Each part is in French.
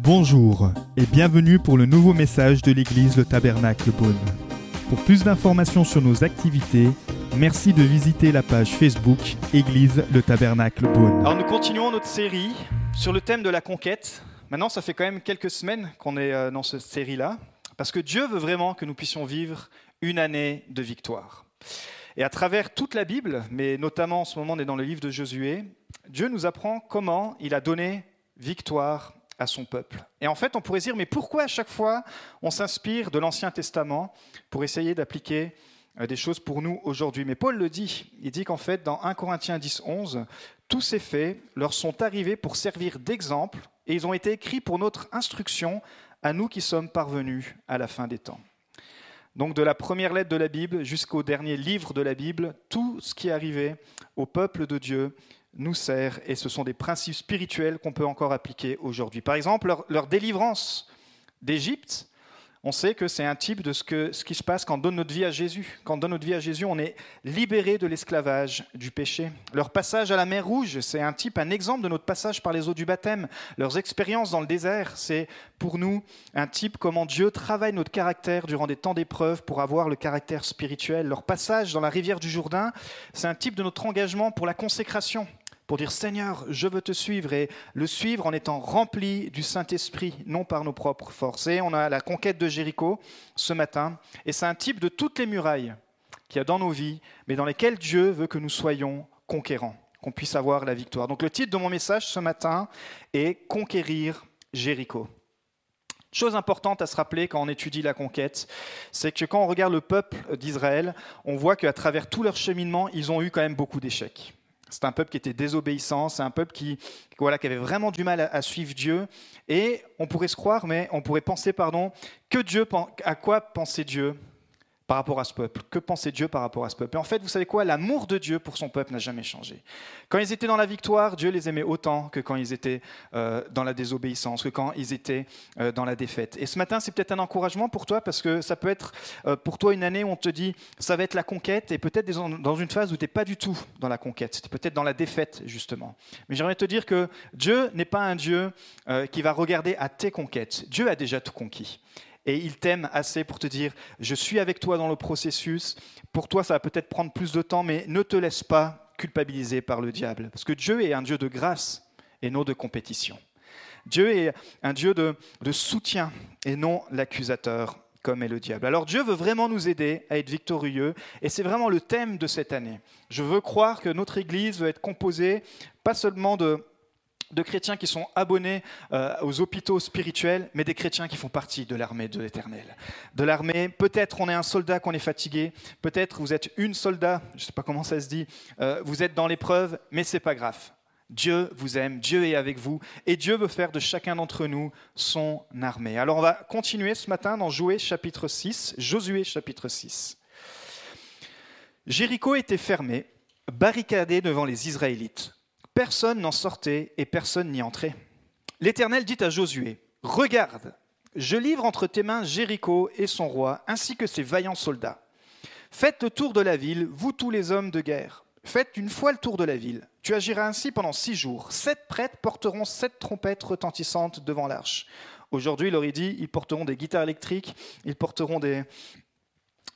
Bonjour et bienvenue pour le nouveau message de l'église Le Tabernacle Beaune. Pour plus d'informations sur nos activités, merci de visiter la page Facebook Église Le Tabernacle Beaune. Alors nous continuons notre série sur le thème de la conquête. Maintenant, ça fait quand même quelques semaines qu'on est euh, dans cette série-là, parce que Dieu veut vraiment que nous puissions vivre une année de victoire. Et à travers toute la Bible, mais notamment en ce moment on est dans le livre de Josué, Dieu nous apprend comment il a donné victoire à son peuple. Et en fait, on pourrait dire, mais pourquoi à chaque fois on s'inspire de l'Ancien Testament pour essayer d'appliquer euh, des choses pour nous aujourd'hui? Mais Paul le dit, il dit qu'en fait, dans 1 Corinthiens 10, 11, tous ces faits leur sont arrivés pour servir d'exemple et ils ont été écrits pour notre instruction à nous qui sommes parvenus à la fin des temps. Donc de la première lettre de la Bible jusqu'au dernier livre de la Bible, tout ce qui est arrivé au peuple de Dieu nous sert et ce sont des principes spirituels qu'on peut encore appliquer aujourd'hui. Par exemple, leur, délivrance d'Égypte, on sait que c'est un type de ce, que, ce qui se passe quand on donne notre vie à Jésus. Quand on donne notre vie à Jésus, on est libéré de l'esclavage, du péché. Leur passage à la mer Rouge, c'est un type, un exemple de notre passage par les eaux du baptême. Leurs expériences dans le désert, c'est pour nous un type comment Dieu travaille notre caractère durant des temps d'épreuve pour avoir le caractère spirituel. Leur passage dans la rivière du Jourdain, c'est un type de notre engagement pour la consécration pour dire Seigneur, je veux te suivre et le suivre en étant rempli du Saint-Esprit, non par nos propres forces. Et on a la conquête de Jéricho ce matin, et c'est un type de toutes les murailles qu'il y a dans nos vies, mais dans lesquelles Dieu veut que nous soyons conquérants, qu'on puisse avoir la victoire. Donc le titre de mon message ce matin est Conquérir Jéricho. Chose importante à se rappeler quand on étudie la conquête, c'est que quand on regarde le peuple d'Israël, on voit qu'à travers tout leur cheminement, ils ont eu quand même beaucoup d'échecs. C'est un peuple qui était désobéissant, c'est un peuple qui, voilà, qui avait vraiment du mal à, suivre Dieu. Et on pourrait se croire, mais on pourrait penser, pardon, que Dieu, à quoi pensait Dieu? Par rapport à ce peuple Que pensait Dieu par rapport à ce peuple Et en fait, vous savez quoi? L'amour de Dieu pour son peuple n'a jamais changé. Quand ils étaient dans la victoire, Dieu les aimait autant que quand ils étaient euh, dans la désobéissance, que quand ils étaient euh, dans la défaite. Et ce matin, c'est peut-être un encouragement pour toi, parce que ça peut être euh, pour toi une année où on te dit, ça va être la conquête, et peut-être dans une phase où tu n'es pas du tout dans la conquête, tu peut-être dans la défaite, justement. Mais j'aimerais te dire que Dieu n'est pas un Dieu qui va regarder à tes conquêtes. Dieu a déjà tout conquis et il t'aime assez pour te dire, je suis avec toi dans le processus, pour toi ça va peut-être prendre plus de temps, mais ne te laisse pas culpabiliser par le diable, parce que Dieu est un Dieu de grâce et non de compétition. Dieu est un Dieu de, soutien et non l'accusateur comme est le diable. Alors Dieu veut vraiment nous aider à être victorieux et c'est vraiment le thème de cette année. Je veux croire que notre Église va être composée pas seulement de de chrétiens qui sont abonnés euh, aux hôpitaux spirituels, mais des chrétiens qui font partie de l'armée de l'Éternel. De l'armée, peut-être on est un soldat qu'on est fatigué, peut-être vous êtes une soldat, je ne sais pas comment ça se dit, euh, vous êtes dans l'épreuve, mais c'est pas grave. Dieu vous aime, Dieu est avec vous, et Dieu veut faire de chacun d'entre nous son armée. Alors on va continuer ce matin dans Josué chapitre 6, Josué chapitre 6. Jéricho était fermé, barricadé devant les Israélites. Personne n'en sortait et personne n'y entrait. L'Éternel dit à Josué, Regarde, je livre entre tes mains Jéricho et son roi, ainsi que ses vaillants soldats. Faites le tour de la ville, vous tous les hommes de guerre. Faites une fois le tour de la ville. Tu agiras ainsi pendant six jours. Sept prêtres porteront sept trompettes retentissantes devant l'arche. Aujourd'hui, il aurait dit, ils porteront des guitares électriques, ils porteront des,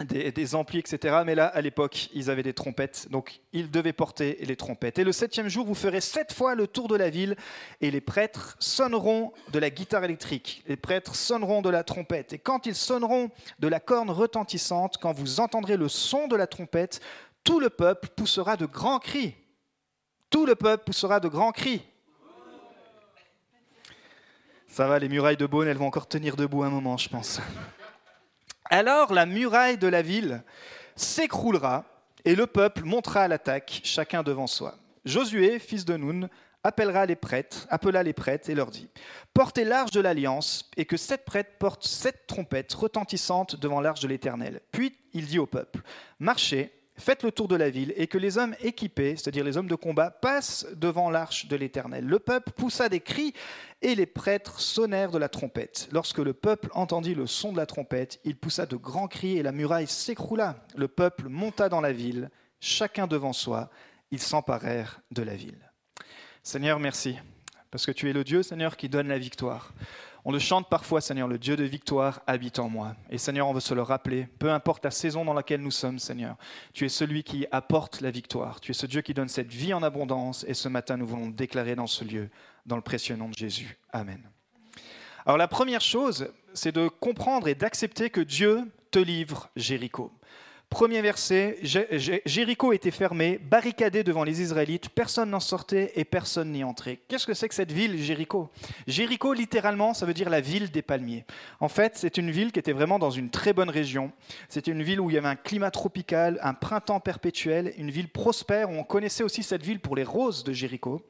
des, amplis, etc. Mais là, à l'époque, ils avaient des trompettes, donc ils devaient porter les trompettes. Et le septième jour, vous ferez sept fois le tour de la ville, et les prêtres sonneront de la guitare électrique, les prêtres sonneront de la trompette. Et quand ils sonneront de la corne retentissante, quand vous entendrez le son de la trompette, tout le peuple poussera de grands cris. Tout le peuple poussera de grands cris. Ça va, les murailles de Beaune, elles vont encore tenir debout un moment, je pense. Alors la muraille de la ville s'écroulera et le peuple montera à l'attaque, chacun devant soi. Josué, fils de Nun, appellera les prêtres, appela les prêtres et leur dit Portez l'arche de l'alliance et que sept prêtres portent sept trompettes retentissantes devant l'arche de l'Éternel. Puis il dit au peuple Marchez Faites le tour de la ville et que les hommes équipés, c'est-à-dire les hommes de combat, passent devant l'arche de l'Éternel. Le peuple poussa des cris et les prêtres sonnèrent de la trompette. Lorsque le peuple entendit le son de la trompette, il poussa de grands cris et la muraille s'écroula. Le peuple monta dans la ville, chacun devant soi, ils s'emparèrent de la ville. Seigneur, merci, parce que tu es le Dieu, Seigneur, qui donne la victoire. On le chante parfois, Seigneur, le Dieu de victoire habite en moi. Et Seigneur, on veut se le rappeler, peu importe la saison dans laquelle nous sommes, Seigneur, tu es celui qui apporte la victoire. Tu es ce Dieu qui donne cette vie en abondance. Et ce matin, nous voulons déclarer dans ce lieu, dans le précieux nom de Jésus. Amen. Alors la première chose, c'est de comprendre et d'accepter que Dieu te livre Jéricho. Premier verset, Jéricho était fermé, barricadé devant les Israélites, personne n'en sortait et personne n'y entrait. Qu'est-ce que c'est que cette ville, Jéricho? Jéricho, littéralement, ça veut dire la ville des palmiers. En fait, c'est une ville qui était vraiment dans une très bonne région. C'était une ville où il y avait un climat tropical, un printemps perpétuel, une ville prospère. On connaissait aussi cette ville pour les roses de Jéricho.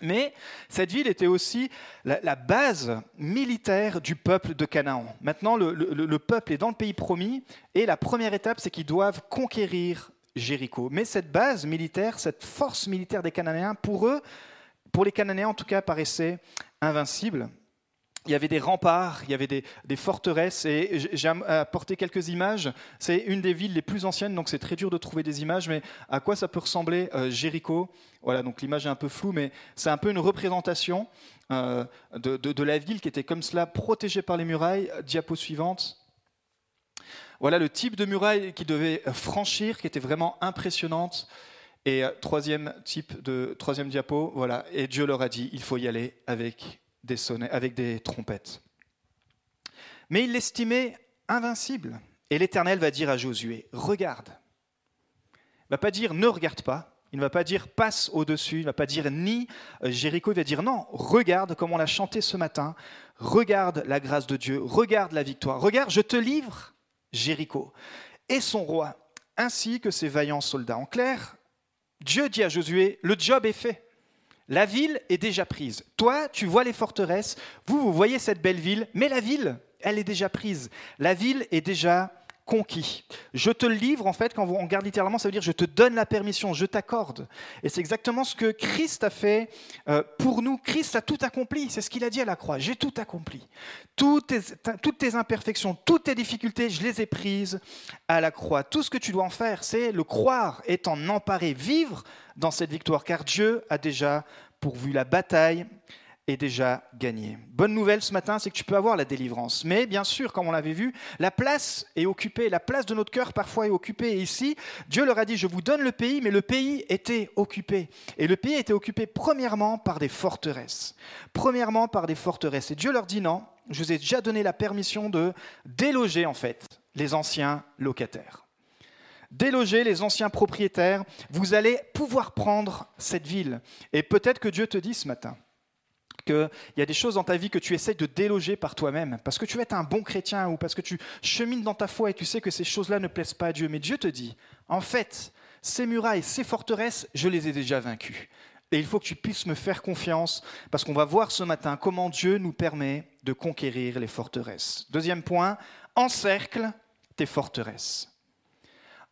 Mais cette ville était aussi la, base militaire du peuple de Canaan. Maintenant, le, peuple est dans le pays promis, et la première étape, c'est qu'ils doivent conquérir Jéricho. Mais cette base militaire, cette force militaire des Cananéens, pour eux, pour les Cananéens en tout cas, paraissait invincible il y avait des remparts, il y avait des, forteresses, et j'ai apporté quelques images. C'est une des villes les plus anciennes, donc c'est très dur de trouver des images, mais à quoi ça peut ressembler euh, Jéricho? Voilà, donc l'image est un peu floue, mais c'est un peu une représentation euh, de, la ville qui était comme cela, protégée par les murailles. Diapo suivante. Voilà le type de muraille qui devait franchir, qui était vraiment impressionnante. Et euh, troisième type de troisième diapo, voilà. Et Dieu leur a dit, il faut y aller avec avec des trompettes. Mais il l'estimait invincible. Et l'Éternel va dire à Josué, regarde. Il ne va pas dire ne regarde pas, il ne va pas dire passe au-dessus, il ne va pas dire ni euh, Jéricho, il va dire non, regarde comme on l'a chanté ce matin, regarde la grâce de Dieu, regarde la victoire, regarde, je te livre Jéricho et son roi, ainsi que ses vaillants soldats. En clair, Dieu dit à Josué, le job est fait. La ville est déjà prise. Toi, tu vois les forteresses, vous, vous voyez cette belle ville, mais la ville, elle est déjà prise. La ville est déjà conquis. Je te livre, en fait, quand on regarde littéralement, ça veut dire je te donne la permission, je t'accorde. Et c'est exactement ce que Christ a fait euh, pour nous. Christ a tout accompli, c'est ce qu'il a dit à la croix. J'ai tout accompli. Toutes tes, toutes tes imperfections, toutes tes difficultés, je les ai prises à la croix. Tout ce que tu dois en faire, c'est le croire et t'en emparer, vivre dans cette victoire, car Dieu a déjà pourvu la bataille est déjà gagné. Bonne nouvelle ce matin, c'est que tu peux avoir la délivrance. Mais bien sûr, comme on l'avait vu, la place est occupée, la place de notre cœur parfois est occupée. Et ici, Dieu leur a dit, je vous donne le pays, mais le pays était occupé. Et le pays était occupé premièrement par des forteresses. Premièrement par des forteresses. Et Dieu leur dit, non, je vous ai déjà donné la permission de déloger en fait les anciens locataires déloger les anciens propriétaires, vous allez pouvoir prendre cette ville. Et peut-être que Dieu te dit ce matin, qu'il y a des choses dans ta vie que tu essaies de déloger par toi-même, parce que tu es un bon chrétien ou parce que tu chemines dans ta foi et tu sais que ces choses-là ne plaisent pas à Dieu. Mais Dieu te dit, en fait, ces murailles, ces forteresses, je les ai déjà vaincues. Et il faut que tu puisses me faire confiance, parce qu'on va voir ce matin comment Dieu nous permet de conquérir les forteresses. Deuxième point, encercle tes forteresses.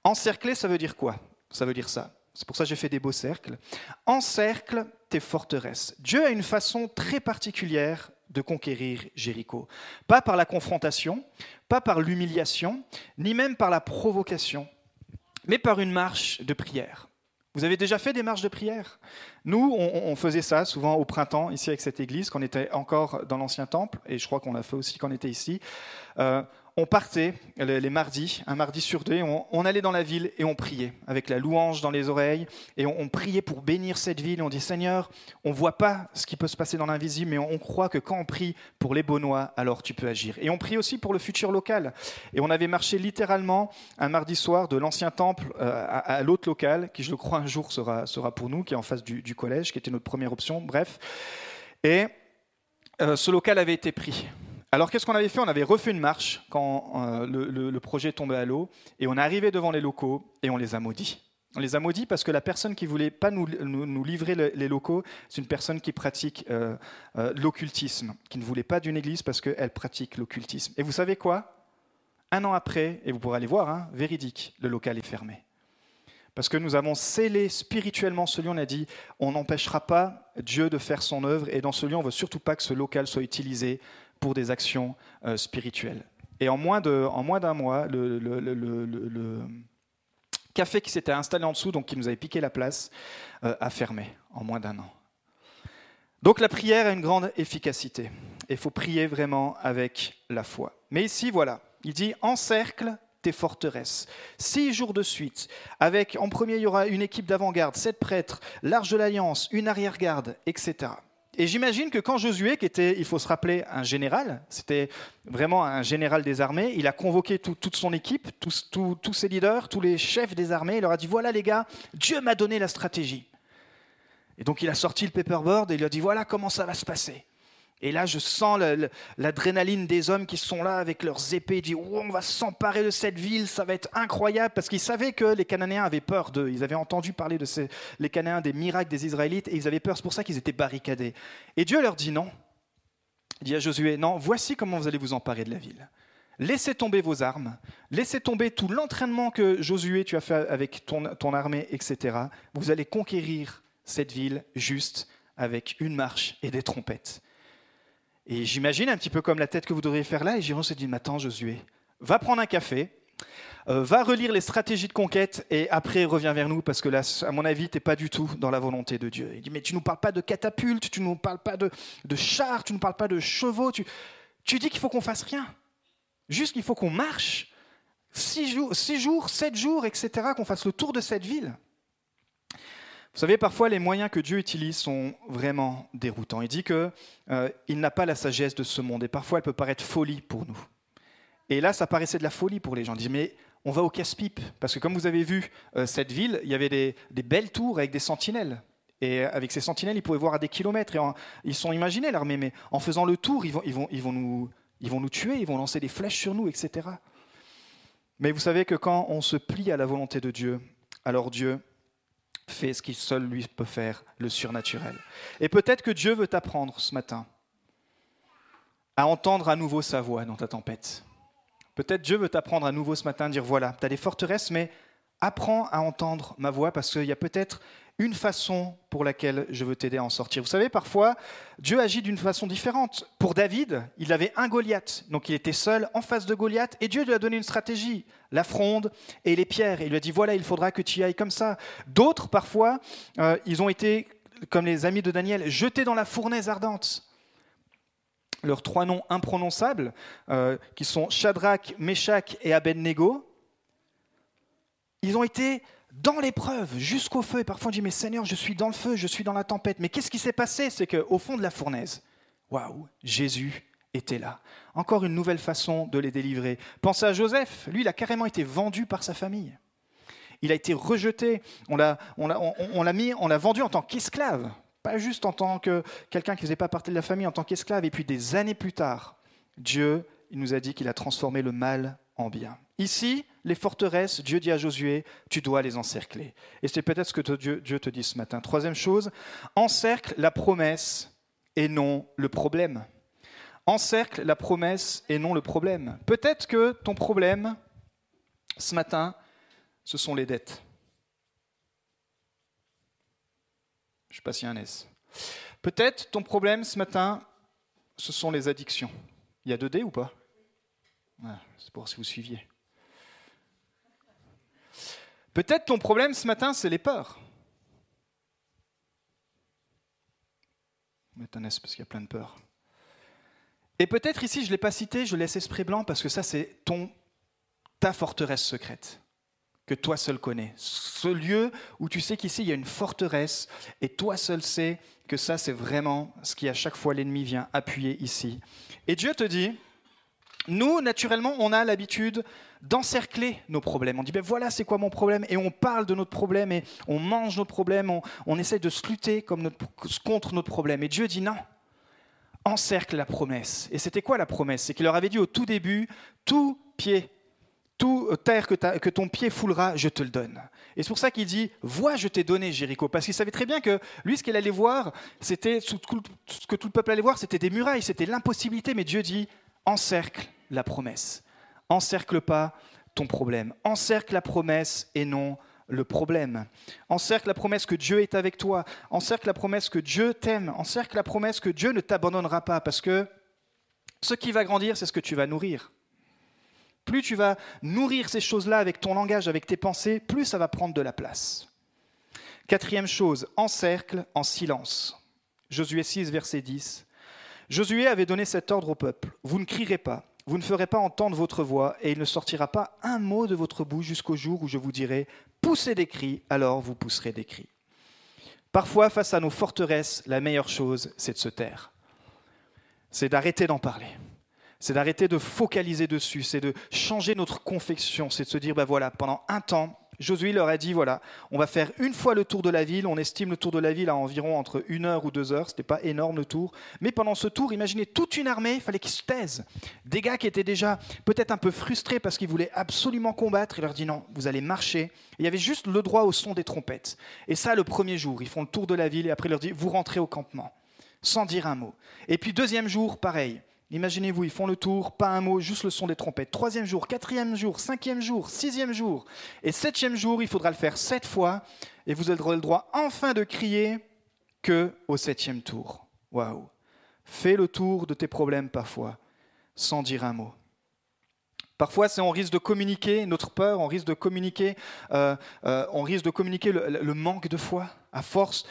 Encercler, ça veut dire quoi? Ça veut dire ça. C'est pour ça que j'ai fait des beaux cercles. Encercle tes forteresses. Dieu a une façon très particulière de conquérir Jéricho. Pas par la confrontation, pas par l'humiliation, ni même par la provocation, mais par une marche de prière. Vous avez déjà fait des marches de prière? Nous, on, faisait ça souvent au printemps, ici avec cette église, quand on était encore dans l'ancien temple, et je crois qu'on l'a fait aussi quand on était ici. Euh, on partait les, mardis, un mardi sur deux, on, allait dans la ville et on priait, avec la louange dans les oreilles, et on, priait pour bénir cette ville. on dit Seigneur, on ne voit pas ce qui peut se passer dans l'invisible, mais on, croit que quand on prie pour les Beaunois, alors tu peux agir. Et on prie aussi pour le futur local. Et on avait marché littéralement un mardi soir de l'ancien temple euh, à, l'autre local, qui je le crois un jour sera, sera pour nous, qui est en face du, collège, qui était notre première option, bref. Et euh, ce local avait été pris. Alors qu'est-ce qu'on avait fait? On avait refait une marche quand euh, le, projet tombait à l'eau et on est arrivé devant les locaux et on les a maudits. On les a maudits parce que la personne qui voulait pas nous, livrer les locaux, c'est une personne qui pratique euh, euh, l'occultisme, qui ne voulait pas d'une église parce qu'elle pratique l'occultisme. Et vous savez quoi? Un an après, et vous pourrez aller voir, hein, véridique, le local est fermé. Parce que nous avons scellé spirituellement ce lieu, on a dit, on n'empêchera pas Dieu de faire son œuvre, et dans ce lieu, on ne veut surtout pas que ce local soit utilisé pour des actions euh, spirituelles. Et en moins d'un mois, le, café qui s'était installé en dessous, donc qui nous avait piqué la place, euh, a fermé en moins d'un an. Donc la prière a une grande efficacité. Il faut prier vraiment avec la foi. Mais ici, voilà, il dit encercle tes forteresses. Six jours de suite, avec en premier, il y aura une équipe d'avant-garde, sept prêtres, l'arche de l'alliance, une arrière-garde, etc. Et j'imagine que quand Josué, qui était, il faut se rappeler, un général, c'était vraiment un général des armées, il a convoqué toute son équipe, tous, tous ses leaders, tous les chefs des armées, il leur a dit, voilà les gars, Dieu m'a donné la stratégie. Et donc il a sorti le paperboard et il a dit, voilà comment ça va se passer. Et là, je sens l'adrénaline des hommes qui sont là avec leurs épées. Disent oh, On va s'emparer de cette ville, ça va être incroyable. Parce qu'ils savaient que les Cananéens avaient peur d'eux. Ils avaient entendu parler de ces, les Cananéens, des miracles des Israélites, et ils avaient peur. C'est pour ça qu'ils étaient barricadés. Et Dieu leur dit Non. Il dit à Josué Non, voici comment vous allez vous emparer de la ville. Laissez tomber vos armes, laissez tomber tout l'entraînement que Josué, tu as fait avec ton armée, etc. Vous allez conquérir cette ville juste avec une marche et des trompettes. Et j'imagine un petit peu comme la tête que vous devriez faire là, et Giron se dit, mais attends Josué, va prendre un café, euh, va relire les stratégies de conquête, et après reviens vers nous, parce que là, à mon avis, tu n'es pas du tout dans la volonté de Dieu. Il dit, mais tu ne nous parles pas de catapultes, tu ne nous parles pas de, de chars, tu ne nous parles pas de chevaux, tu, tu dis qu'il faut qu'on fasse rien. Juste qu'il faut qu'on marche six jours, six jours, sept jours, etc., qu'on fasse le tour de cette ville. Vous savez, parfois les moyens que Dieu utilise sont vraiment déroutants. Il dit qu'il euh, n'a pas la sagesse de ce monde et parfois elle peut paraître folie pour nous. Et là, ça paraissait de la folie pour les gens. Ils disent, mais on va au casse-pipe. Parce que comme vous avez vu, euh, cette ville, il y avait des, belles tours avec des sentinelles. Et avec ces sentinelles, ils pouvaient voir à des kilomètres. Et ils sont imaginés l'armée, mais en faisant le tour, nous, ils vont nous tuer, ils vont lancer des flèches sur nous, etc. Mais vous savez que quand on se plie à la volonté de Dieu, alors Dieu fait ce qu'il seul lui peut faire, le surnaturel. Et peut-être que Dieu veut t'apprendre ce matin à entendre à nouveau sa voix dans ta tempête. Peut-être Dieu veut t'apprendre à nouveau ce matin dire voilà, tu as des forteresses, mais apprends à entendre ma voix parce qu'il y a peut-être une façon pour laquelle je veux t'aider à en sortir. Vous savez, parfois, Dieu agit d'une façon différente. Pour David, il avait un Goliath, donc il était seul en face de Goliath, et Dieu lui a donné une stratégie, la fronde et les pierres. Il lui a dit, voilà, il faudra que tu y ailles comme ça. D'autres, parfois, euh, ils ont été, comme les amis de Daniel, jetés dans la fournaise ardente leurs trois noms imprononçables, euh, qui sont Shadrach, Meshach et Abednego, ils ont été dans l'épreuve, jusqu'au feu. Et parfois on dit, mais Seigneur, je suis dans le feu, je suis dans la tempête. Mais qu'est-ce qui s'est passé? C'est qu'au fond de la fournaise, waouh, Jésus était là. Encore une nouvelle façon de les délivrer. Pensez à Joseph, lui, il a carrément été vendu par sa famille. Il a été rejeté, on l'a, on, mis, on l'a vendu en tant qu'esclave, pas juste en tant que quelqu'un qui ne faisait pas partie de la famille, en tant qu'esclave. Et puis des années plus tard, Dieu, il nous a dit qu'il a transformé le mal en bien. Ici, les forteresses, Dieu dit à Josué, tu dois les encercler. Et c'est peut-être ce que Dieu, te dit ce matin. Troisième chose, encercle la promesse et non le problème. Encercle la promesse et non le problème. Peut-être que ton problème, ce matin, ce sont les dettes. Je sais pas a un S. Peut-être ton problème ce matin, ce sont les addictions. Il y a deux D ou pas? C'est pour si vous suiviez. Peut-être ton problème ce matin, c'est les peurs. Mettre un S parce qu'il y a plein de peurs. Et peut-être ici, je ne l'ai pas cité, je laisse esprit blanc parce que ça, c'est ton, ta forteresse secrète que toi seul connais. Ce lieu où tu sais qu'ici, il y a une forteresse et toi seul sais que ça, c'est vraiment ce qui, à chaque fois, l'ennemi vient appuyer ici. Et Dieu te dit, nous, naturellement, on a l'habitude d'encercler nos problèmes. On dit, ben voilà, c'est quoi mon problème? Et on parle de notre problème et on mange notre problème, on, essaie de se lutter contre notre problème. Et Dieu dit, non, encercle la promesse. Et c'était quoi la promesse? C'est qu'il leur avait dit au tout début, tout pied, tout terre que, que ton pied foulera, je te le donne. Et c'est pour ça qu'il dit, vois, je t'ai donné Jéricho. Parce qu'il savait très bien que lui, ce qu'il allait voir, c'était, ce que tout le peuple allait voir, c'était des murailles, c'était l'impossibilité. Mais Dieu dit, encercle la promesse. Encercle pas ton problème. Encercle la promesse et non le problème. Encercle la promesse que Dieu est avec toi. Encercle la promesse que Dieu t'aime. Encercle la promesse que Dieu ne t'abandonnera pas. Parce que ce qui va grandir, c'est ce que tu vas nourrir. Plus tu vas nourrir ces choses-là avec ton langage, avec tes pensées, plus ça va prendre de la place. Quatrième chose, encercle en silence. Josué 6, verset 10. Josué avait donné cet ordre au peuple. Vous ne crierez pas, vous ne ferez pas entendre votre voix, et il ne sortira pas un mot de votre bouche jusqu'au jour où je vous dirai, poussez des cris, alors vous pousserez des cris. Parfois, face à nos forteresses, la meilleure chose, c'est de se taire. C'est d'arrêter d'en parler. C'est d'arrêter de focaliser dessus. C'est de changer notre confection. C'est de se dire, ben voilà, pendant un temps, Josué leur a dit, voilà, on va faire une fois le tour de la ville. On estime le tour de la ville à environ entre une heure ou deux heures. Ce n'était pas énorme le tour. Mais pendant ce tour, imaginez toute une armée, il fallait qu'ils se taisent. Des gars qui étaient déjà peut-être un peu frustrés parce qu'ils voulaient absolument combattre. Il leur dit, non, vous allez marcher. il y avait juste le droit au son des trompettes. Et ça, le premier jour, ils font le tour de la ville et après, il leur dit, vous rentrez au campement sans dire un mot. Et puis deuxième jour, pareil. Imaginez-vous, ils font le tour, pas un mot, juste le son des trompettes. Troisième jour, quatrième jour, cinquième jour, sixième jour. Et septième jour, il faudra le faire sept fois. Et vous aurez le droit enfin de crier que au septième tour. Waouh. Fais le tour de tes problèmes parfois, sans dire un mot. Parfois, c'est on risque de communiquer notre peur, on risque de communiquer, euh, euh, on risque de communiquer le manque de foi à force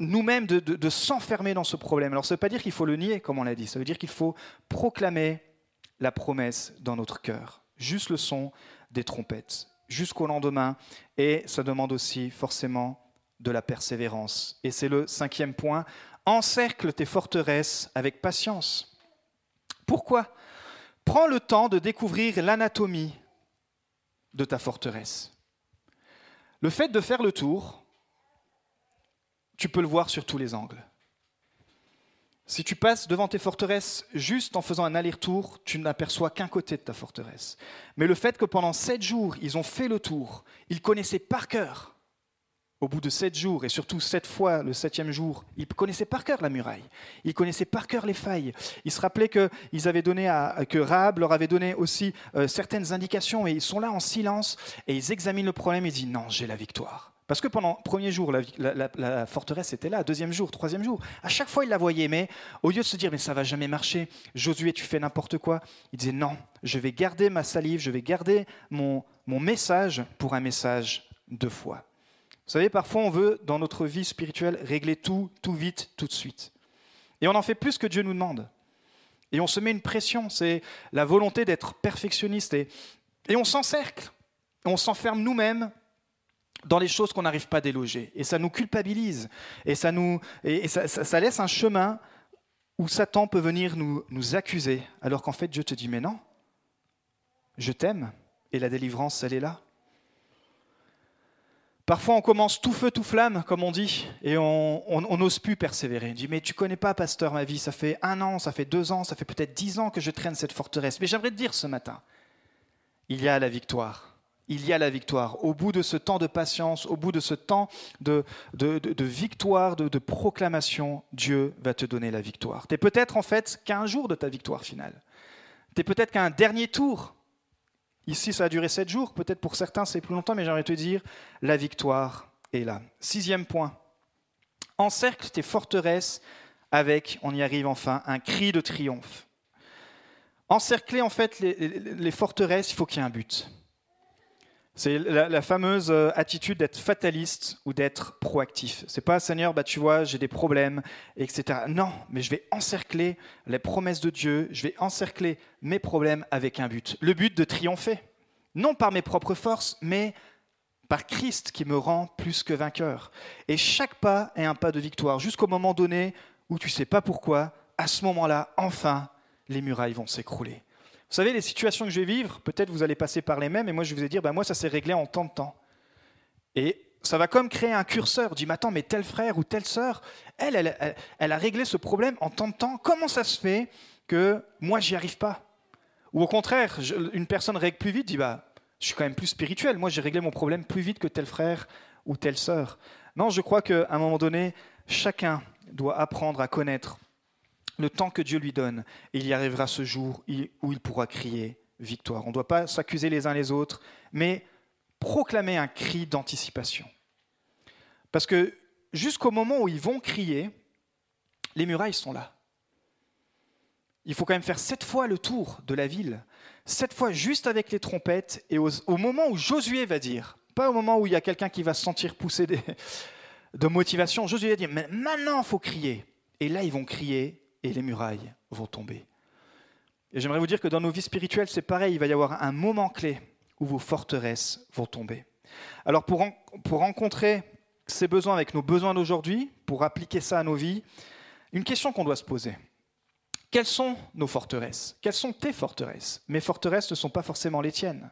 nous-mêmes de, s'enfermer dans ce problème. Alors ça ne veut pas dire qu'il faut le nier, comme on l'a dit, ça veut dire qu'il faut proclamer la promesse dans notre cœur. Juste le son des trompettes, jusqu'au lendemain. Et ça demande aussi forcément de la persévérance. Et c'est le cinquième point. Encercle tes forteresses avec patience. Pourquoi? Prends le temps de découvrir l'anatomie de ta forteresse. Le fait de faire le tour, tu peux le voir sur tous les angles. Si tu passes devant tes forteresses juste en faisant un aller-retour, tu n'aperçois qu'un côté de ta forteresse. Mais le fait que pendant sept jours, ils ont fait le tour, ils connaissaient par cœur, au bout de sept jours, et surtout sept fois le septième jour, ils connaissaient par cœur la muraille, ils connaissaient par cœur les failles. Ils se rappelaient que, ils avaient leur avait donné aussi euh, certaines indications, et ils sont là en silence, et ils examinent le problème et disent non, j'ai la victoire. Parce que pendant le premier jour, la, forteresse était là, deuxième jour, troisième jour. À chaque fois, il la voyait, mais au lieu de se dire, mais ça va jamais marcher, Josué, tu fais n'importe quoi, il disait, non, je vais garder ma salive, je vais garder mon, mon message pour un message de foi. Vous savez, parfois, on veut, dans notre vie spirituelle, régler tout, tout vite, tout de suite. Et on en fait plus que Dieu nous demande. Et on se met une pression, c'est la volonté d'être perfectionniste. Et, et on s'encercle, on s'enferme nous-mêmes dans les choses qu'on n'arrive pas à déloger. Et ça nous culpabilise. Et ça, nous, et ça, laisse un chemin où Satan peut venir nous, nous accuser, alors qu'en fait Dieu te dit, mais non, je t'aime, et la délivrance, elle est là. Parfois, on commence tout feu, tout flamme, comme on dit, et on n'ose plus persévérer. On dit, mais tu connais pas, pasteur, ma vie, ça fait un an, ça fait deux ans, ça fait peut-être dix ans que je traîne cette forteresse. Mais j'aimerais te dire ce matin, il y a la victoire il y a la victoire. Au bout de ce temps de patience, au bout de ce temps de, victoire, de, proclamation, Dieu va te donner la victoire. Tu es peut-être en fait qu'à un jour de ta victoire finale. Tu es peut-être qu'à un dernier tour. Ici, ça a duré sept jours. Peut-être pour certains, c'est plus longtemps, mais j'aimerais te dire, la victoire est là. Sixième point. Encercle tes forteresses avec, on y arrive enfin, un cri de triomphe. Encercler en fait les forteresses, il faut qu'il y ait un but. C'est la, fameuse euh, attitude d'être fataliste ou d'être proactif. C'est pas Seigneur, bah tu vois, j'ai des problèmes, etc. Non, mais je vais encercler les promesses de Dieu, je vais encercler mes problèmes avec un but. Le but de triompher, non par mes propres forces, mais par Christ qui me rend plus que vainqueur. Et chaque pas est un pas de victoire, jusqu'au moment donné où tu sais pas pourquoi, à ce moment-là, enfin, les murailles vont s'écrouler. Vous savez, les situations que je vais vivre, peut-être vous allez passer par les mêmes, et moi je vous dire, ben moi ça s'est réglé en tant de temps. Et ça va comme créer un curseur. Dis, mais attends, mais tel frère ou telle sœur, elle, elle, elle, a réglé ce problème en tant de temps. Comment ça se fait que moi j'y arrive pas? Ou au contraire, une personne règle plus vite, dit, bah, je suis quand même plus spirituel. Moi j'ai réglé mon problème plus vite que tel frère ou telle sœur. Non, je crois qu'à un moment donné, chacun doit apprendre à connaître le temps que Dieu lui donne. Il y arrivera ce jour où il pourra crier victoire. On ne doit pas s'accuser les uns les autres, mais proclamer un cri d'anticipation. Parce que jusqu'au moment où ils vont crier, les murailles sont là. Il faut quand même faire sept fois le tour de la ville, sept fois juste avec les trompettes, et au, moment où Josué va dire, pas au moment où il y a quelqu'un qui va se sentir pousser de motivation, Josué va dire, mais maintenant il faut crier. et là ils vont crier et les murailles vont tomber. Et j'aimerais vous dire que dans nos vies spirituelles, c'est pareil, il va y avoir un moment clé où vos forteresses vont tomber. Alors pour, pour rencontrer ces besoins avec nos besoins d'aujourd'hui, pour appliquer ça à nos vies, une question qu'on doit se poser. Quelles sont nos forteresses? Quelles sont tes forteresses? Mes forteresses ne sont pas forcément les tiennes.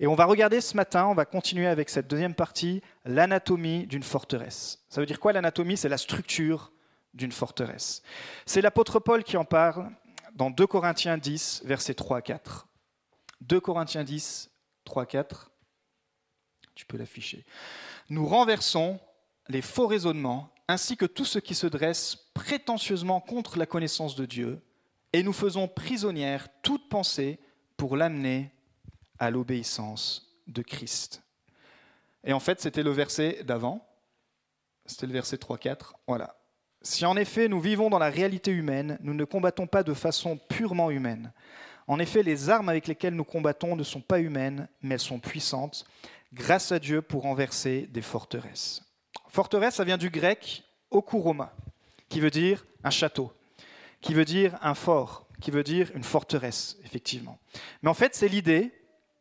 Et on va regarder ce matin, on va continuer avec cette deuxième partie, l'anatomie d'une forteresse. Ça veut dire quoi l'anatomie? C'est la structure d'une forteresse. C'est l'apôtre Paul qui en parle dans 2 Corinthiens 10, versets 3 à 4. 2 Corinthiens 10, 3 à 4. Tu peux l'afficher. Nous renversons les faux raisonnements ainsi que tout ce qui se dresse prétentieusement contre la connaissance de Dieu et nous faisons prisonnière toute pensée pour l'amener à l'obéissance de Christ. Et en fait, c'était le verset d'avant. C'était le verset 3-4. Voilà. Si en effet nous vivons dans la réalité humaine, nous ne combattons pas de façon purement humaine. En effet, les armes avec lesquelles nous combattons ne sont pas humaines, mais elles sont puissantes, grâce à Dieu pour renverser des forteresses. Forteresse, ça vient du grec okuroma, qui veut dire un château qui veut dire un fort, qui veut dire une forteresse, effectivement. Mais en fait, c'est l'idée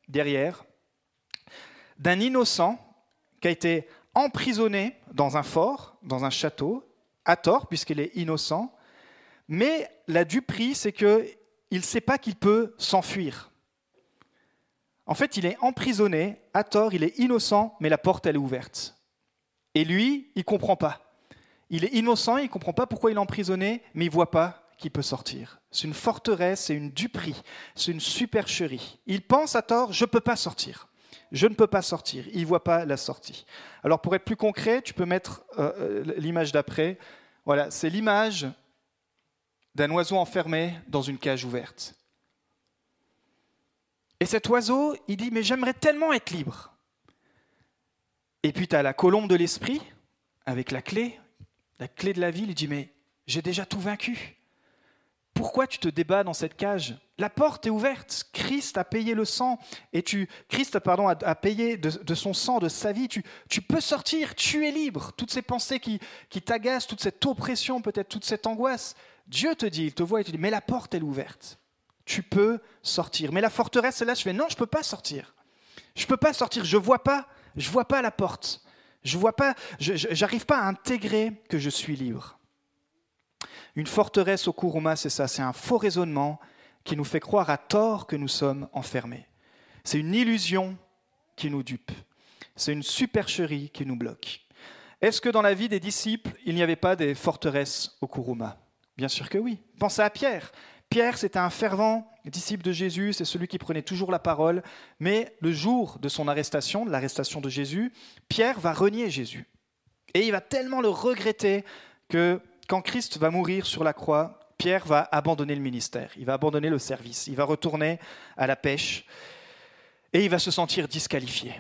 derrière d'un innocent qui a été emprisonné dans un fort, dans un château, à tort, puisqu'il est innocent, mais la duperie, c'est qu'il ne sait pas qu'il peut s'enfuir. En fait, il est emprisonné, à tort, il est innocent, mais la porte, elle est ouverte. Et lui, il ne comprend pas. Il est innocent, il ne comprend pas pourquoi il est emprisonné, mais il ne voit pas qui peut sortir. C'est une forteresse, c'est une duperie, c'est une supercherie. Il pense à tort, je ne peux pas sortir. Je ne peux pas sortir. Il ne voit pas la sortie. Alors pour être plus concret, tu peux mettre euh, euh, l'image d'après. Voilà, c'est l'image d'un oiseau enfermé dans une cage ouverte. Et cet oiseau, il dit, mais j'aimerais tellement être libre. Et puis tu as la colombe de l'esprit, avec la clé, la clé de la vie, il dit, mais j'ai déjà tout vaincu. Pourquoi tu te débats dans cette cage? La porte est ouverte. Christ a payé le sang et tu, Christ pardon, a, payé de, son sang, de sa vie. Tu, peux sortir, tu es libre. Toutes ces pensées qui, qui t'agacent, toute cette oppression, peut-être toute cette angoisse. Dieu te dit, il te voit et te dit, mais la porte est ouverte. Tu peux sortir. Mais la forteresse est là. Je fais, non, je ne peux pas sortir. Je ne peux pas sortir. Je ne vois pas. Je vois pas la porte. Je vois pas. Je n'arrive pas à intégrer que je suis libre. Une forteresse au Kuruma, c'est ça, c'est un faux raisonnement qui nous fait croire à tort que nous sommes enfermés. C'est une illusion qui nous dupe. C'est une supercherie qui nous bloque. Est-ce que dans la vie des disciples, il n'y avait pas des forteresses au Kuruma Bien sûr que oui. Pensez à Pierre. Pierre, c'était un fervent disciple de Jésus, c'est celui qui prenait toujours la parole, mais le jour de son arrestation, de l'arrestation de Jésus, Pierre va renier Jésus. Et il va tellement le regretter que quand Christ va mourir sur la croix, Pierre va abandonner le ministère, il va abandonner le service, il va retourner à la pêche et il va se sentir disqualifié.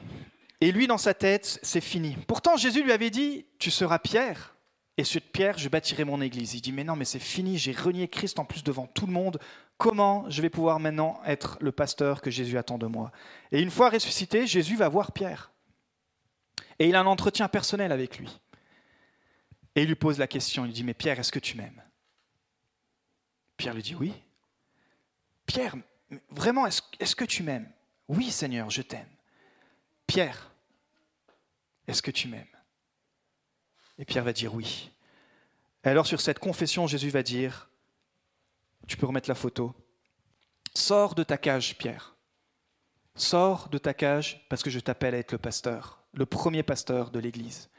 Et lui, dans sa tête, c'est fini. Pourtant, Jésus lui avait dit, tu seras Pierre, et sur Pierre, je bâtirai mon église. Il dit, mais non, mais c'est fini, j'ai renié Christ en plus devant tout le monde. Comment je vais pouvoir maintenant être le pasteur que Jésus attend de moi? Et une fois ressuscité, Jésus va voir Pierre. Et il a un entretien personnel avec lui. Et il lui pose la question, il lui dit, mais Pierre, est-ce que tu m'aimes? Pierre lui dit, oui. Pierre, vraiment, est-ce que tu m'aimes? Oui, Seigneur, je t'aime. Pierre, est-ce que tu m'aimes? Et Pierre va dire oui. Alors sur cette confession, Jésus va dire, tu peux remettre la photo, sors de ta cage, Pierre. Sors de ta cage parce que je t'appelle à être le pasteur, le premier pasteur de l'Église.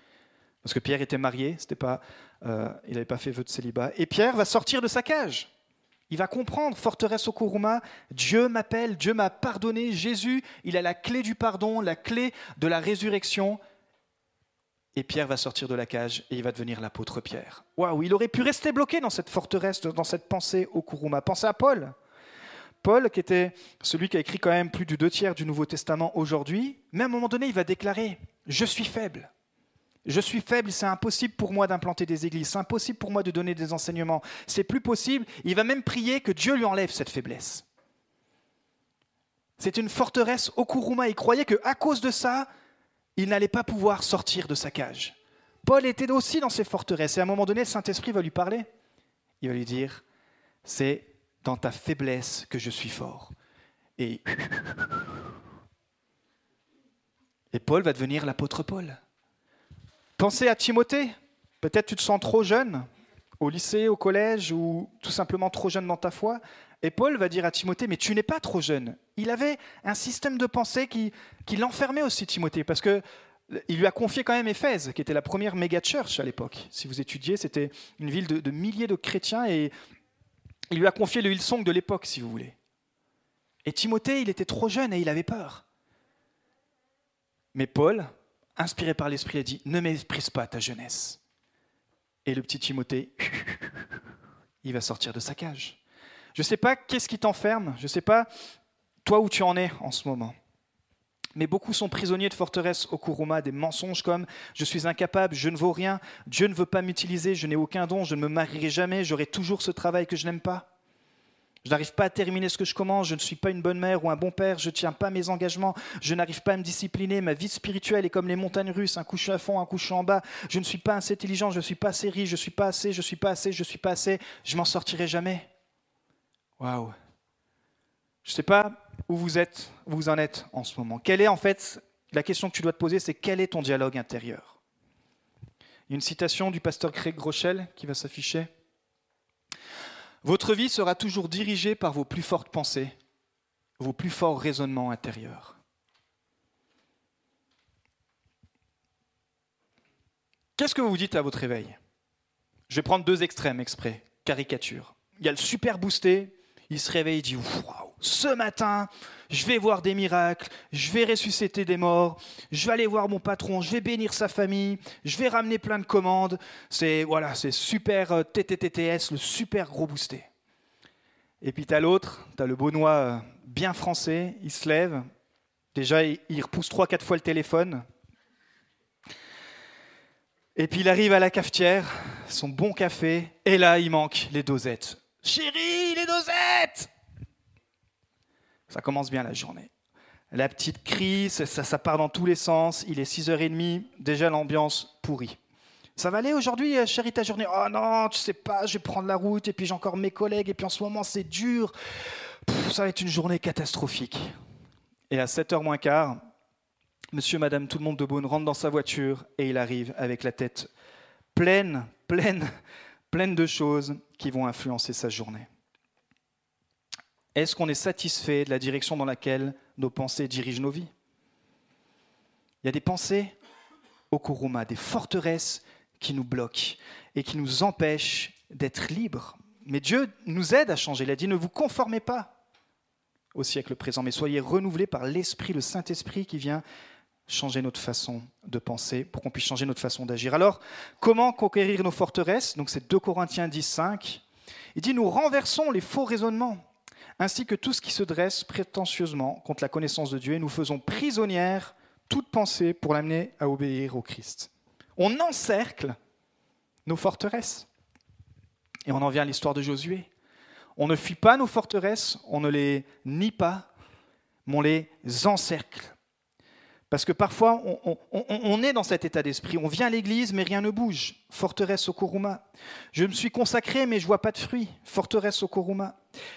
Parce que Pierre était marié, pas, euh, il n'avait pas fait vœu de célibat. Et Pierre va sortir de sa cage. Il va comprendre, forteresse au Kuruma, Dieu m'appelle, Dieu m'a pardonné, Jésus, il a la clé du pardon, la clé de la résurrection. Et Pierre va sortir de la cage et il va devenir l'apôtre Pierre. Waouh, il aurait pu rester bloqué dans cette forteresse, dans cette pensée au Kuruma. Pensez à Paul. Paul, qui était celui qui a écrit quand même plus du deux tiers du Nouveau Testament aujourd'hui, mais à un moment donné, il va déclarer Je suis faible. Je suis faible, c'est impossible pour moi d'implanter des églises, c'est impossible pour moi de donner des enseignements, c'est plus possible. Il va même prier que Dieu lui enlève cette faiblesse. C'est une forteresse au Kuruma. Il croyait qu'à cause de ça, il n'allait pas pouvoir sortir de sa cage. Paul était aussi dans ces forteresses et à un moment donné, le Saint-Esprit va lui parler. Il va lui dire, c'est dans ta faiblesse que je suis fort. Et, et Paul va devenir l'apôtre Paul. Pensez à Timothée. Peut-être tu te sens trop jeune au lycée, au collège, ou tout simplement trop jeune dans ta foi. Et Paul va dire à Timothée, mais tu n'es pas trop jeune. Il avait un système de pensée qui, qui l'enfermait aussi, Timothée, parce que il lui a confié quand même Éphèse, qui était la première méga church à l'époque. Si vous étudiez, c'était une ville de, de, milliers de chrétiens et il lui a confié le Hillsong de l'époque, si vous voulez. Et Timothée, il était trop jeune et il avait peur. Mais Paul, inspiré par l'Esprit, a dit Ne méprise pas ta jeunesse. Et le petit Timothée, il va sortir de sa cage. Je ne sais pas qu'est-ce qui t'enferme, je ne sais pas toi où tu en es en ce moment. Mais beaucoup sont prisonniers de forteresses au Kuruma, des mensonges comme je suis incapable, je ne vaux rien, Dieu ne veut pas m'utiliser, je n'ai aucun don, je ne me marierai jamais, j'aurai toujours ce travail que je n'aime pas. Je n'arrive pas à terminer ce que je commence, je ne suis pas une bonne mère ou un bon père, je ne tiens pas mes engagements, je n'arrive pas à me discipliner, ma vie spirituelle est comme les montagnes russes, un couche à fond, un couche en bas, je ne suis pas assez intelligent, je ne suis pas assez riche, je ne suis pas assez, je ne suis pas assez, je ne suis pas assez, je m'en sortirai jamais. Waouh Je ne sais pas où vous êtes, où vous en êtes en ce moment. Quelle est en fait, la question que tu dois te poser, c'est quel est ton dialogue intérieur? Il y a une citation du pasteur Craig Groeschel qui va s'afficher. Votre vie sera toujours dirigée par vos plus fortes pensées, vos plus forts raisonnements intérieurs. Qu'est-ce que vous dites à votre réveil Je vais prendre deux extrêmes exprès, caricature. Il y a le super boosté, il se réveille, il dit Waouh, ce matin, je vais voir des miracles, je vais ressusciter des morts, je vais aller voir mon patron, je vais bénir sa famille, je vais ramener plein de commandes. C'est voilà, c'est super euh, TTTTS, le super gros boosté. Et puis tu as l'autre, tu as le Beaunois euh, bien français, il se lève, déjà il repousse trois, quatre fois le téléphone. Et puis il arrive à la cafetière, son bon café, et là il manque les dosettes. Chérie, les dosettes Ça commence bien la journée. La petite crie, ça, part dans tous les sens. Il est 6h30, déjà l'ambiance pourrie. Ça va aller aujourd'hui, chérie, ta journée? Oh non, tu sais pas, je vais prendre la route, et puis j'ai encore mes collègues, et puis en ce moment c'est dur. Ça va être une journée catastrophique. Et à 7h moins quart, monsieur, madame, tout le monde de Beaune rentre dans sa voiture, et il arrive avec la tête pleine, pleine pleine de choses qui vont influencer sa journée. Est-ce qu'on est satisfait de la direction dans laquelle nos pensées dirigent nos vies? Il y a des pensées au Kuruma, des forteresses qui nous bloquent et qui nous empêchent d'être libres. Mais Dieu nous aide à changer. Il a dit ne vous conformez pas au siècle présent, mais soyez renouvelés par l'Esprit, le Saint-Esprit qui vient changer notre façon de penser, pour qu'on puisse changer notre façon d'agir. Alors, comment conquérir nos forteresses? Donc c'est 2 Corinthiens 10, 5. Il dit, nous renversons les faux raisonnements, ainsi que tout ce qui se dresse prétentieusement contre la connaissance de Dieu, nous faisons prisonnière toute pensée pour l'amener à obéir au Christ. On encercle nos forteresses. Et on en vient à l'histoire de Josué. On ne fuit pas nos forteresses, on ne les nie pas, mais on les encercle. Parce que parfois, on, est dans cet état d'esprit. On vient à l'église, mais rien ne bouge. Forteresse au Koruma. Je me suis consacré, mais je vois pas de fruits. Forteresse au Koruma.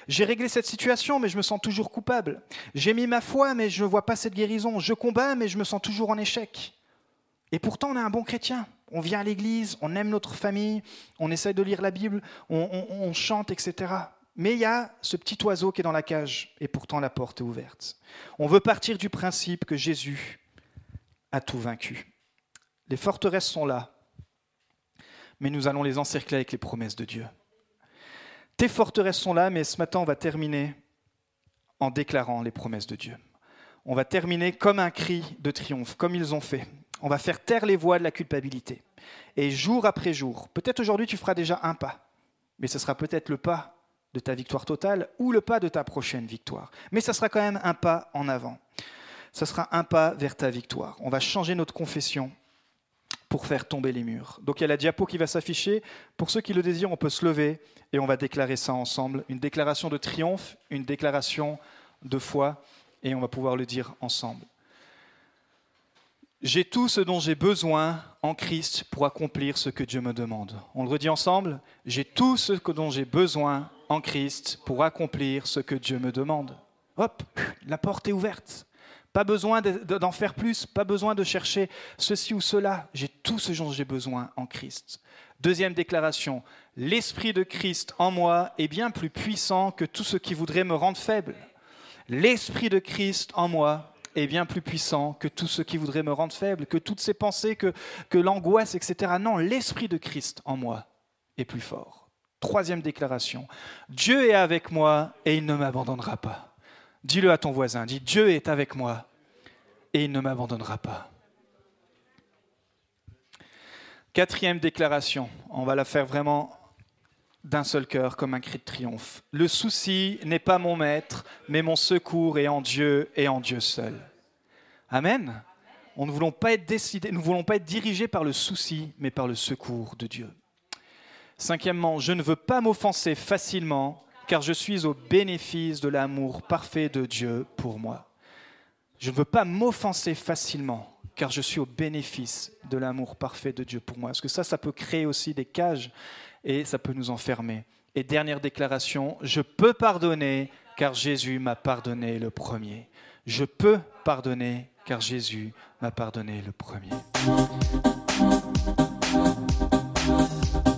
J'ai réglé cette situation, mais je me sens toujours coupable. J'ai mis ma foi, mais je ne vois pas cette guérison. Je combats, mais je me sens toujours en échec. Et pourtant, on est un bon chrétien. On vient à l'église, on aime notre famille, on essaie de lire la Bible, on chante, etc. Mais il y a ce petit oiseau qui est dans la cage, et pourtant la porte est ouverte. On veut partir du principe que Jésus a tout vaincu. Les forteresses sont là, mais nous allons les encercler avec les promesses de Dieu. Tes forteresses sont là, mais ce matin, on va terminer en déclarant les promesses de Dieu. On va terminer comme un cri de triomphe, comme ils ont fait. On va faire taire les voix de la culpabilité. Et jour après jour, peut-être aujourd'hui tu feras déjà un pas, mais ce sera peut-être le pas de ta victoire totale ou le pas de ta prochaine victoire. Mais ce sera quand même un pas en avant ce sera un pas vers ta victoire. On va changer notre confession pour faire tomber les murs. Donc il y a la diapo qui va s'afficher. Pour ceux qui le désirent, on peut se lever et on va déclarer ça ensemble. Une déclaration de triomphe, une déclaration de foi, et on va pouvoir le dire ensemble. J'ai tout ce dont j'ai besoin en Christ pour accomplir ce que Dieu me demande. On le redit ensemble J'ai tout ce dont j'ai besoin en Christ pour accomplir ce que Dieu me demande. Hop, la porte est ouverte. Pas besoin d'en faire plus, pas besoin de chercher ceci ou cela. J'ai tout ce dont j'ai besoin en Christ. Deuxième déclaration, l'Esprit de Christ en moi est bien plus puissant que tout ce qui voudrait me rendre faible. L'Esprit de Christ en moi est bien plus puissant que tout ce qui voudrait me rendre faible, que toutes ces pensées, que, l'angoisse, etc. Non, l'Esprit de Christ en moi est plus fort. Troisième déclaration, Dieu est avec moi et il ne m'abandonnera pas. Dis-le à ton voisin, dis Dieu est avec moi et il ne m'abandonnera pas. Quatrième déclaration, on va la faire vraiment d'un seul cœur comme un cri de triomphe. Le souci n'est pas mon maître, mais mon secours est en Dieu et en Dieu seul. Amen. On ne voulons pas être décidés, nous ne voulons pas être dirigés par le souci, mais par le secours de Dieu. Cinquièmement, je ne veux pas m'offenser facilement, car je suis au bénéfice de l'amour parfait de Dieu pour moi. Je ne veux pas m'offenser facilement, car je suis au bénéfice de l'amour parfait de Dieu pour moi. Parce que ça, ça peut créer aussi des cages et ça peut nous enfermer? Et dernière déclaration, je peux pardonner car Jésus m'a pardonné le premier. Je peux pardonner car Jésus m'a pardonné le premier.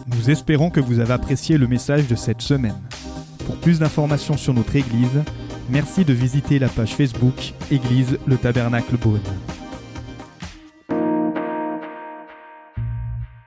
Nous espérons que vous avez apprécié le message de cette semaine. Pour plus d'informations sur notre Église, merci de visiter la page Facebook Église le Tabernacle Beaune.